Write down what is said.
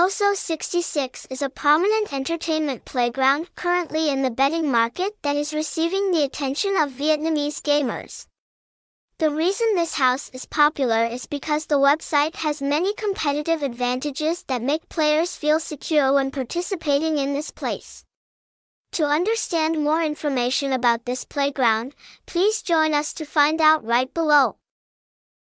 Xoso 66 is a prominent entertainment playground currently in the betting market that is receiving the attention of Vietnamese gamers. The reason this house is popular is because the website has many competitive advantages that make players feel secure when participating in this place. To understand more information about this playground, please join us to find out right below.